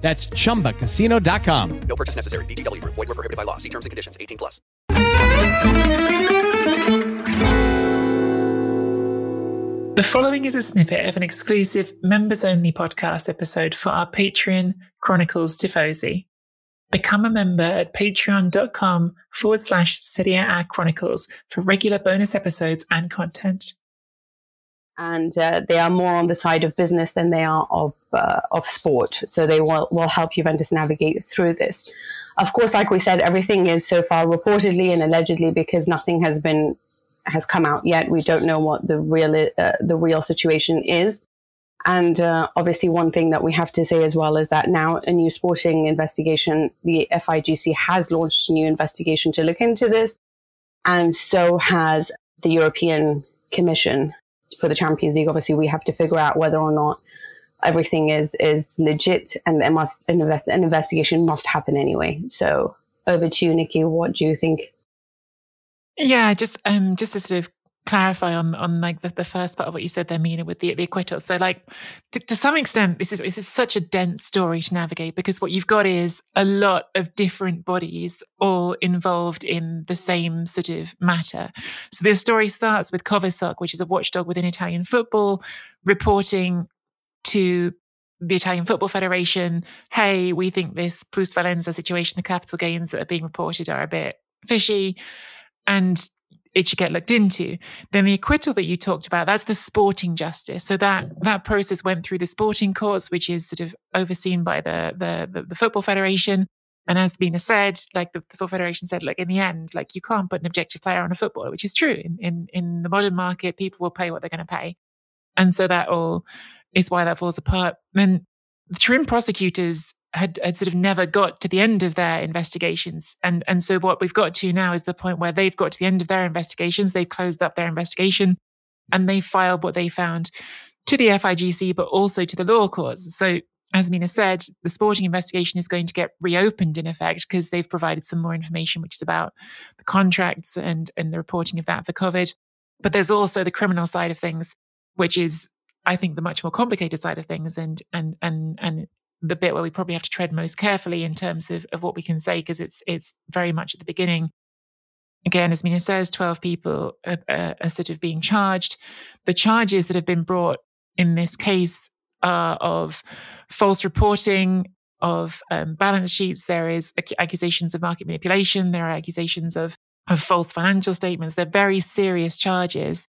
That's chumbacasino.com. No purchase necessary. VGW Group. Void were prohibited by law. See terms and conditions. 18 plus. The following is a snippet of an exclusive members-only podcast episode for our Patreon Chronicles Tifosi. Become a member at patreon.com forward slash Serie A Chronicles for regular bonus episodes and content and uh, they are more on the side of business than they are of uh, of sport. So they will will help Juventus navigate through this. Of course, like we said, everything is so far reportedly and allegedly because nothing has been has come out yet. We don't know what the real uh, the real situation is. And uh, obviously, one thing that we have to say as well is that now a new sporting investigation, the FIGC has launched a new investigation to look into this, and so has the European Commission for the Champions League, obviously we have to figure out whether or not everything is is legit, and there must an, invest, an investigation must happen anyway. So over to you, Nikki. What do you think? Yeah, just um, just to sort of clarify on on like the, the first part of what you said there, Mina, with the, the acquittal. So like to, to, some extent, this is this is such a dense story to navigate because what you've got is a lot of different bodies all involved in the same sort of matter. So this story starts with Covisoc, which is a watchdog within Italian football, reporting to the Italian Football Federation, hey, we think this plusvalenza situation, the capital gains that are being reported are a bit fishy. And it should get looked into. Then the acquittal that you talked about, that's the sporting justice. So that that process went through the sporting courts, which is sort of overseen by the the, the, the football federation. And as Mina said, like the, the, football federation said, like in the end, like you can't put an objective player on a footballer, which is true. In in in the modern market, people will pay what they're going to pay, and so that all is why that falls apart. Then the Turin prosecutors had, had sort of never got to the end of their investigations. And, and so what we've got to now is the point where they've got to the end of their investigations. They've closed up their investigation and they filed what they found to the FIGC, but also to the law courts. So as Mina said, the sporting investigation is going to get reopened in effect because they've provided some more information, which is about the contracts and, and the reporting of that for COVID. But there's also the criminal side of things, which is I think the much more complicated side of things and and and and the bit where we probably have to tread most carefully in terms of, of what we can say because it's it's very much at the beginning. Again, as Mina says, 12 people are, are, sort of being charged. The charges that have been brought in this case are of false reporting, of um, balance sheets. There is accusations of market manipulation. There are accusations of, of false financial statements. They're very serious charges.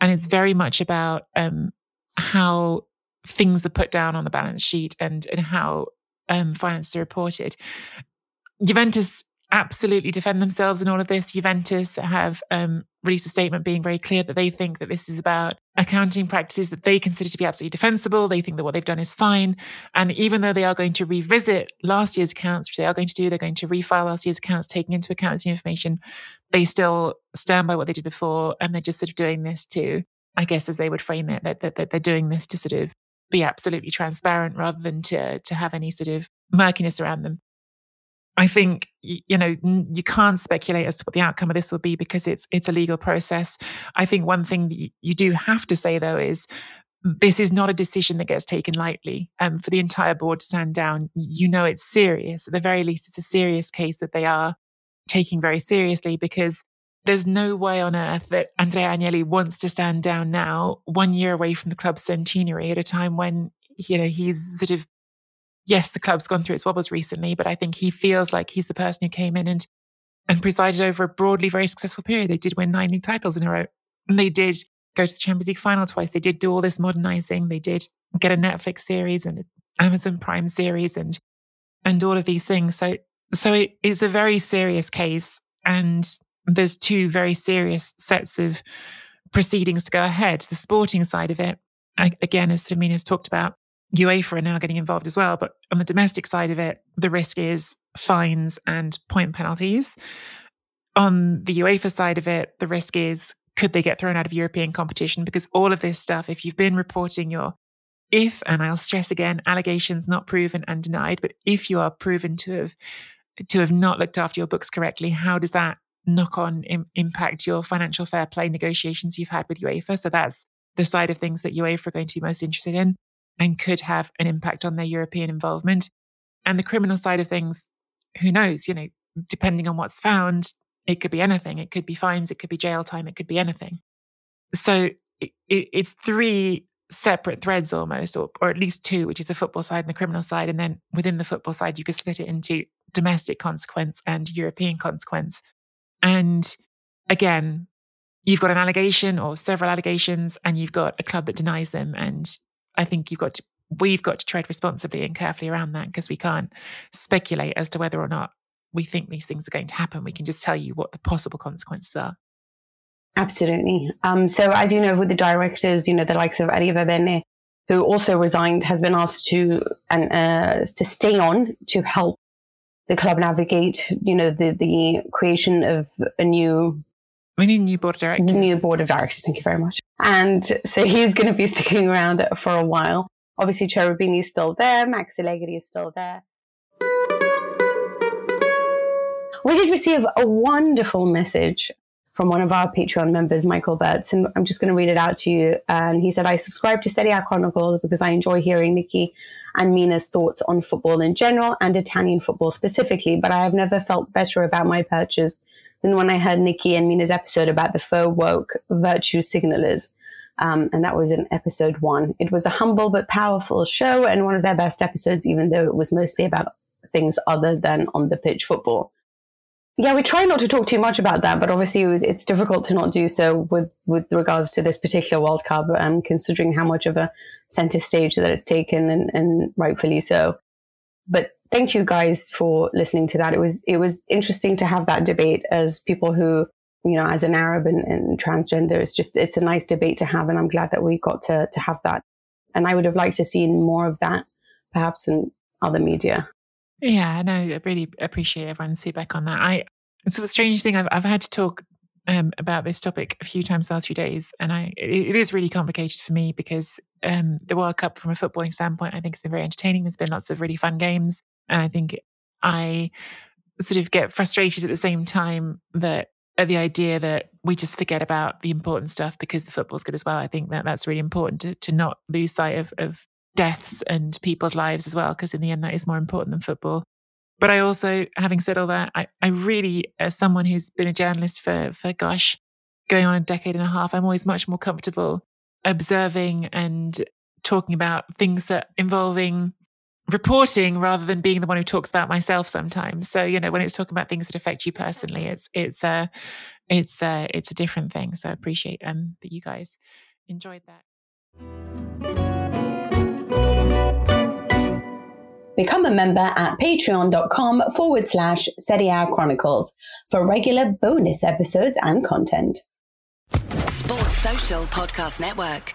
And it's very much about um, how things are put down on the balance sheet and, and how um, finances are reported. Juventus absolutely defend themselves in all of this. Juventus have um, released a statement being very clear that they think that this is about accounting practices that they consider to be absolutely defensible. They think that what they've done is fine. And even though they are going to revisit last year's accounts, which they are going to do, they're going to refile last year's accounts, taking into account new information, they still stand by what they did before. And they're just sort of doing this to, I guess, as they would frame it, that, that, that they're doing this to sort of be absolutely transparent rather than to to have any sort of murkiness around them. I think you know you can't speculate as to what the outcome of this will be because it's it's a legal process. I think one thing that you do have to say though is this is not a decision that gets taken lightly. Um, for the entire board to stand down, you know it's serious. At the very least, it's a serious case that they are taking very seriously because there's no way on earth that Andrea Agnelli wants to stand down now, one year away from the club's centenary at a time when you know he's sort of yes, the club's gone through its wobbles recently, but I think he feels like he's the person who came in and and presided over a broadly very successful period. They did win nine league titles in a row. They did go to the Champions League final twice. They did do all this modernizing. They did get a Netflix series and Amazon Prime series and and all of these things. So so it is a very serious case and there's two very serious sets of proceedings to go ahead. The sporting side of it, again, as Samin has talked about, UEFA are now getting involved as well. But on the domestic side of it, the risk is fines and point penalties. On the UEFA side of it, the risk is could they get thrown out of European competition? Because all of this stuff, if you've been reporting your if, and I'll stress again, allegations not proven and denied, but if you are proven to have to have not looked after your books correctly, how does that knock on Im- impact your financial fair play negotiations you've had with UEFA? So that's the side of things that UEFA are going to be most interested in and could have an impact on their European involvement. And the criminal side of things, who knows, you know, depending on what's found, it could be anything. It could be fines, it could be jail time, it could be anything. So it, it, it's three separate threads almost, or, or at least two, which is the football side and the criminal side. And then within the football side, you could split it into domestic consequence and European consequence. And again, you've got an allegation or several allegations, and you've got a club that denies them. And I think you've got to, we've got to tread responsibly and carefully around that because we can't speculate as to whether or not we think these things are going to happen. We can just tell you what the possible consequences are. Absolutely. Um, so, as you know, with the directors, you know, the likes of Arrivabene, who also resigned, has been asked to and uh, to stay on to help the club navigate, you know, the the creation of a new we need a new board of directors. New board of directors. Thank you very much. And so he's going to be sticking around for a while. Obviously, Cherubini is still there. Max Allegri is still there. We did receive a wonderful message from one of our Patreon members, Michael Bertz, and I'm just going to read it out to you. And he said, I subscribe to Serie A Chronicles because I enjoy hearing Nikki and Mina's thoughts on football in general and Italian football specifically, but I have never felt better about my purchase than when I heard Nikki and Mina's episode about the faux woke virtue signalers. Um, and that was in episode one. It was a humble but powerful show and one of their best episodes, even though it was mostly about things other than on the pitch football. Yeah, we try not to talk too much about that, but obviously it's difficult to not do so with, with regards to this particular World Cup, um, considering how much of a center stage that it's taken and, and rightfully so. But thank you guys for listening to that. It was it was interesting to have that debate as people who you know as an Arab and, and transgender. It's just it's a nice debate to have, and I'm glad that we got to to have that. And I would have liked to see more of that, perhaps in other media. Yeah, no, I really appreciate everyone's feedback on that. I it's a strange thing. I've I've had to talk um, about this topic a few times the last few days, and I it, it is really complicated for me because um, the World Cup, from a footballing standpoint, I think it's been very entertaining. There's been lots of really fun games. And I think I sort of get frustrated at the same time that at the idea that we just forget about the important stuff because the football's good as well. I think that that's really important to, to not lose sight of, of deaths and people's lives as well, because in the end, that is more important than football. But I also, having said all that, I, I really, as someone who's been a journalist for, for gosh, going on a decade and a half, I'm always much more comfortable observing and talking about things that involving reporting rather than being the one who talks about myself sometimes. So, you know, when it's talking about things that affect you personally, it's it's uh, it's uh, it's a different thing. So I appreciate um that you guys enjoyed that. Become a member at patreon.com forward slash Serie A Chronicles for regular bonus episodes and content. Sports Social Podcast Network.